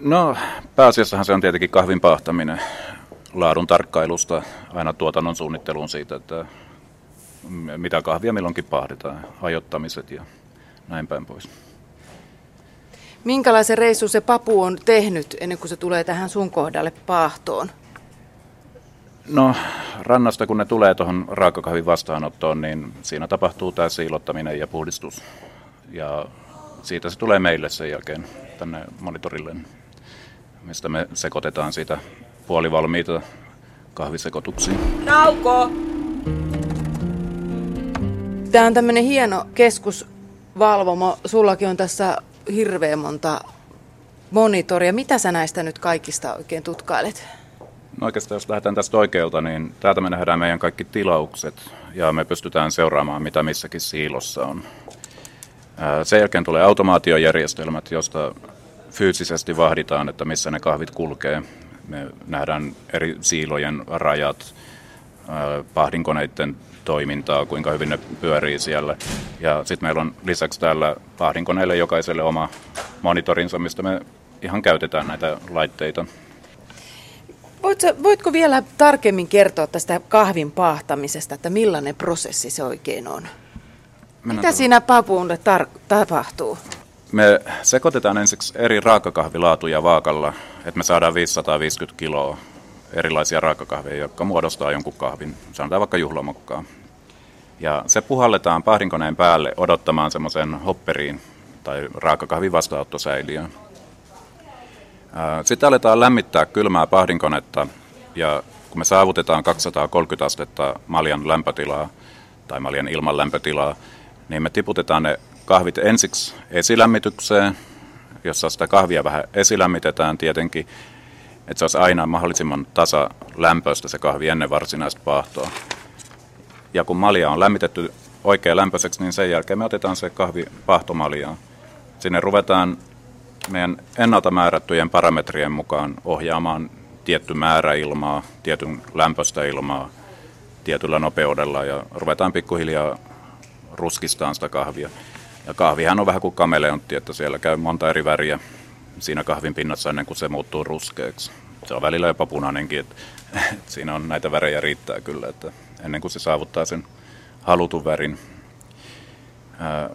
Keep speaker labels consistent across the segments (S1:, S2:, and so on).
S1: No pääasiassahan se on tietenkin kahvin paahtaminen laadun tarkkailusta aina tuotannon suunnitteluun siitä, että mitä kahvia milloinkin pahdetaan, hajottamiset ja näin päin pois.
S2: Minkälaisen reissun se papu on tehnyt ennen kuin se tulee tähän sun kohdalle paahtoon?
S1: No rannasta kun ne tulee tuohon raakakahvin vastaanottoon, niin siinä tapahtuu tämä siilottaminen ja puhdistus. Ja siitä se tulee meille sen jälkeen tänne monitorille, mistä me sekoitetaan siitä puolivalmiita kahvisekotuksia.
S2: Nauko! Tämä on tämmöinen hieno keskusvalvomo. Sullakin on tässä hirveän monta monitoria. Mitä sä näistä nyt kaikista oikein tutkailet?
S1: No oikeastaan jos lähdetään tästä oikealta, niin täältä me nähdään meidän kaikki tilaukset ja me pystytään seuraamaan, mitä missäkin siilossa on. Sen jälkeen tulee automaatiojärjestelmät, josta fyysisesti vahditaan, että missä ne kahvit kulkee. Me nähdään eri siilojen rajat, pahdinkoneiden toimintaa, kuinka hyvin ne pyörii siellä. Ja sitten meillä on lisäksi täällä pahdinkoneille jokaiselle oma monitorinsa, mistä me ihan käytetään näitä laitteita.
S2: Voitko, voitko vielä tarkemmin kertoa tästä kahvin pahtamisesta, että millainen prosessi se oikein on? Mennään Mitä siinä papuunne tar- tapahtuu?
S1: Me sekoitetaan ensiksi eri raakakahvilaatuja vaakalla, että me saadaan 550 kiloa erilaisia raakakahveja, jotka muodostaa jonkun kahvin, sanotaan vaikka juhlamokkaa. Ja se puhalletaan pahdinkoneen päälle odottamaan semmoisen hopperiin tai raakakahvin vastaanottosäiliöön. Sitten aletaan lämmittää kylmää pahdinkonetta ja kun me saavutetaan 230 astetta maljan lämpötilaa tai maljan ilman lämpötilaa, niin me tiputetaan ne kahvit ensiksi esilämmitykseen, jossa sitä kahvia vähän esilämmitetään tietenkin, että se olisi aina mahdollisimman tasa lämpöistä se kahvi ennen varsinaista paahtoa. Ja kun malja on lämmitetty oikein lämpöiseksi, niin sen jälkeen me otetaan se kahvi paahtomaljaan. Sinne ruvetaan meidän ennalta määrättyjen parametrien mukaan ohjaamaan tietty määrä ilmaa, tietyn lämpöistä ilmaa tietyllä nopeudella ja ruvetaan pikkuhiljaa ruskistaan sitä kahvia. Ja kahvihan on vähän kuin kameleontti, että siellä käy monta eri väriä siinä kahvin pinnassa ennen kuin se muuttuu ruskeaksi. Se on välillä jopa punainenkin, että, että siinä on näitä värejä riittää kyllä, että ennen kuin se saavuttaa sen halutun värin. Ää,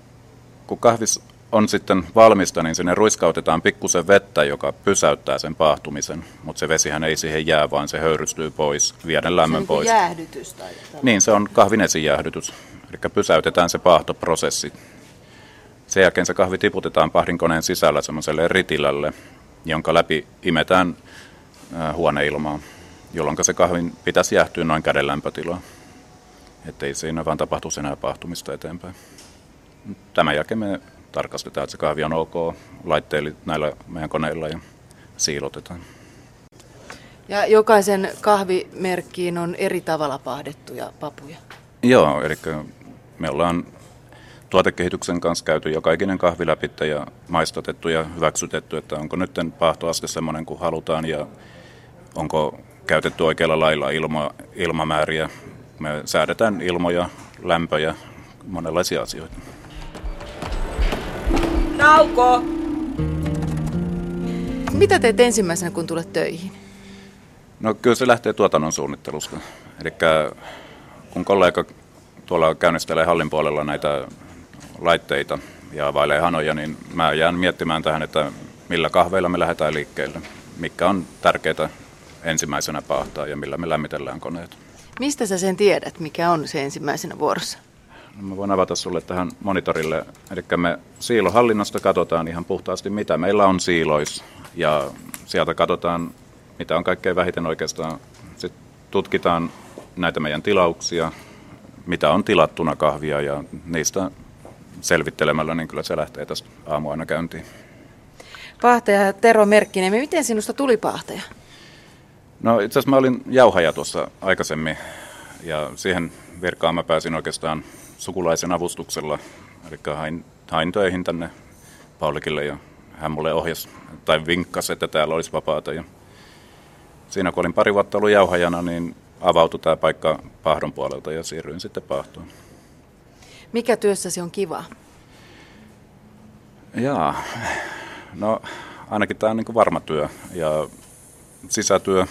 S1: kun kahvis on sitten valmista, niin sinne ruiskautetaan pikkusen vettä, joka pysäyttää sen paahtumisen, mutta se vesihän ei siihen jää, vaan se höyrystyy pois, viedä lämmön se pois.
S2: jäähdytys tai
S1: Niin, se on kahvinesijäähdytys, eli pysäytetään se paahtoprosessi. Sen jälkeen se kahvi tiputetaan pahdinkoneen sisällä semmoiselle ritilälle, jonka läpi imetään huoneilmaa, jolloin se kahvin pitäisi jäähtyä noin käden lämpötilaa. Ettei siinä vaan tapahtuisi enää paahtumista eteenpäin. Tämän jälkeen me tarkastetaan, että se kahvi on ok laitteilla näillä meidän koneilla ja siilotetaan.
S2: Ja jokaisen kahvimerkkiin on eri tavalla pahdettuja papuja?
S1: Joo, eli me ollaan tuotekehityksen kanssa käyty joka ikinen kahvi läpi ja maistatettu ja hyväksytetty, että onko nyt paahtoaste semmoinen kuin halutaan ja onko käytetty oikealla lailla ilma, ilmamääriä. Me säädetään ilmoja, lämpöjä, monenlaisia asioita.
S2: Nauko! Mitä teet ensimmäisenä, kun tulet töihin?
S1: No kyllä se lähtee tuotannon suunnittelusta. Eli kun kollega tuolla käynnistelee hallin puolella näitä laitteita ja availee hanoja, niin mä jään miettimään tähän, että millä kahveilla me lähdetään liikkeelle, mikä on tärkeää ensimmäisenä paahtaa ja millä me lämmitellään koneet.
S2: Mistä sä sen tiedät, mikä on se ensimmäisenä vuorossa?
S1: No mä voin avata sulle tähän monitorille. Eli me siilohallinnosta katsotaan ihan puhtaasti, mitä meillä on siilois. Ja sieltä katsotaan, mitä on kaikkein vähiten oikeastaan. Sitten tutkitaan näitä meidän tilauksia, mitä on tilattuna kahvia ja niistä selvittelemällä, niin kyllä se lähtee tästä aamuaina käyntiin.
S2: Pahtaja Tero Merkkinen, miten sinusta tuli pahtaja?
S1: No itse asiassa mä olin jauhaja tuossa aikaisemmin ja siihen virkaan mä pääsin oikeastaan sukulaisen avustuksella. Eli hain, hain töihin tänne Paulikille ja hän mulle ohjasi tai vinkkasi, että täällä olisi vapaata. Ja siinä kun olin pari vuotta ollut jauhajana, niin avautui tämä paikka pahdon puolelta ja siirryin sitten pahtoon.
S2: Mikä työssäsi on kiva?
S1: Jaa, no ainakin tämä on niin varma työ ja sisätyö.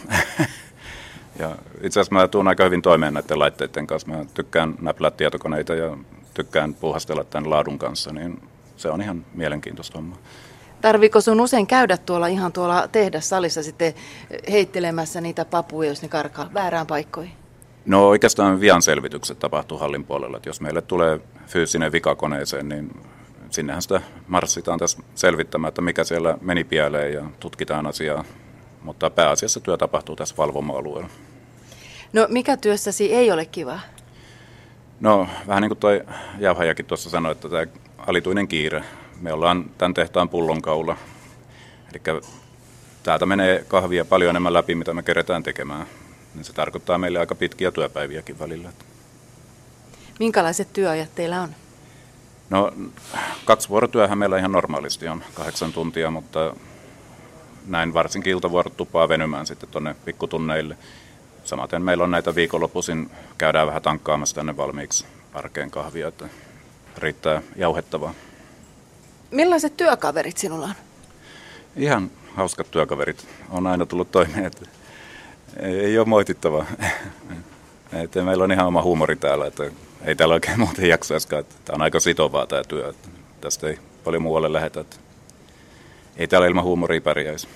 S1: ja itse asiassa mä tuun aika hyvin toimeen näiden laitteiden kanssa. Mä tykkään näplää tietokoneita ja tykkään puhastella tämän laadun kanssa, niin se on ihan mielenkiintoista hommaa.
S2: Tarviiko sun usein käydä tuolla ihan tuolla tehdassalissa sitten heittelemässä niitä papuja, jos ne karkaa väärään paikkoihin?
S1: No oikeastaan vian selvitykset tapahtuu hallin puolella. Että jos meille tulee fyysinen vika koneeseen, niin sinnehän sitä marssitaan tässä selvittämään, että mikä siellä meni pieleen ja tutkitaan asiaa. Mutta pääasiassa työ tapahtuu tässä valvoma-alueella.
S2: No mikä työssäsi ei ole kiva?
S1: No vähän niin kuin toi Jauhajakin tuossa sanoi, että tämä alituinen kiire. Me ollaan tämän tehtaan pullonkaula. Eli täältä menee kahvia paljon enemmän läpi, mitä me keretään tekemään. Niin se tarkoittaa meille aika pitkiä työpäiviäkin välillä.
S2: Minkälaiset työajat teillä on?
S1: No kaksi vuorotyöhän meillä ihan normaalisti on, kahdeksan tuntia, mutta näin varsinkin iltavuorot tupaa venymään sitten tuonne pikkutunneille. Samaten meillä on näitä viikonloppuisin, käydään vähän tankkaamassa tänne valmiiksi arkeen kahvia, että riittää jauhettavaa.
S2: Millaiset työkaverit sinulla on?
S1: Ihan hauskat työkaverit. On aina tullut toimeen, että ei ole moitittavaa. että meillä on ihan oma huumori täällä, että ei täällä oikein muuten jaksaiskaan. Tämä on aika sitovaa tämä työ. Että tästä ei paljon muualle lähetä. Että ei täällä ilman huumoria pärjäisi.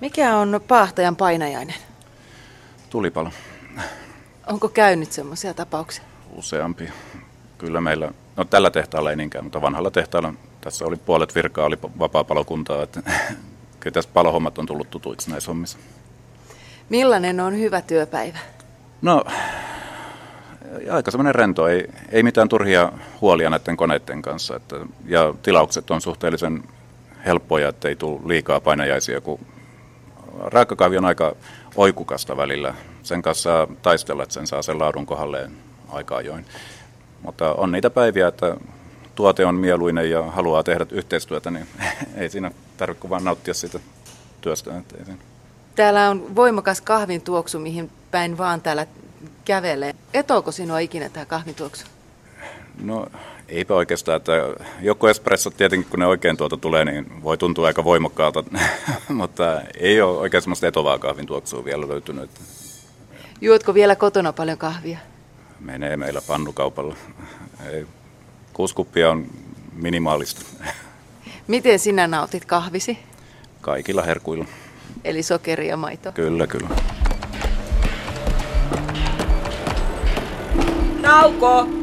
S2: Mikä on paahtajan painajainen?
S1: Tulipalo.
S2: Onko käynyt semmoisia tapauksia?
S1: Useampi. Kyllä meillä, no tällä tehtaalla ei niinkään, mutta vanhalla tehtaalla tässä oli puolet virkaa, oli vapaa-palokuntaa, että kyllä tässä palohommat on tullut tutuiksi näissä hommissa.
S2: Millainen on hyvä työpäivä?
S1: No, aika semmoinen rento, ei, ei mitään turhia huolia näiden koneiden kanssa. Että, ja tilaukset on suhteellisen helppoja, ettei tule liikaa painajaisia, kun raakakahvi on aika oikukasta välillä. Sen kanssa taistella, että sen saa sen laadun kohdalleen aika ajoin. Mutta on niitä päiviä, että tuote on mieluinen ja haluaa tehdä yhteistyötä, niin ei siinä tarvitse vaan nauttia siitä työstä. Että ei siinä.
S2: Täällä on voimakas kahvin tuoksu, mihin päin vaan täällä kävelee. Etooko sinua ikinä tämä kahvin tuoksu?
S1: No eipä oikeastaan, että joku espresso tietenkin kun ne oikein tuolta tulee, niin voi tuntua aika voimakkaalta, mutta ei ole oikein semmoista etovaa kahvin tuoksua vielä löytynyt.
S2: Juotko vielä kotona paljon kahvia?
S1: Menee meillä pannukaupalla. Ei, kuusi kuppia on minimaalista.
S2: Miten sinä nautit kahvisi?
S1: Kaikilla herkuilla.
S2: Eli sokeri ja maito?
S1: Kyllä, kyllä.
S2: Nauko!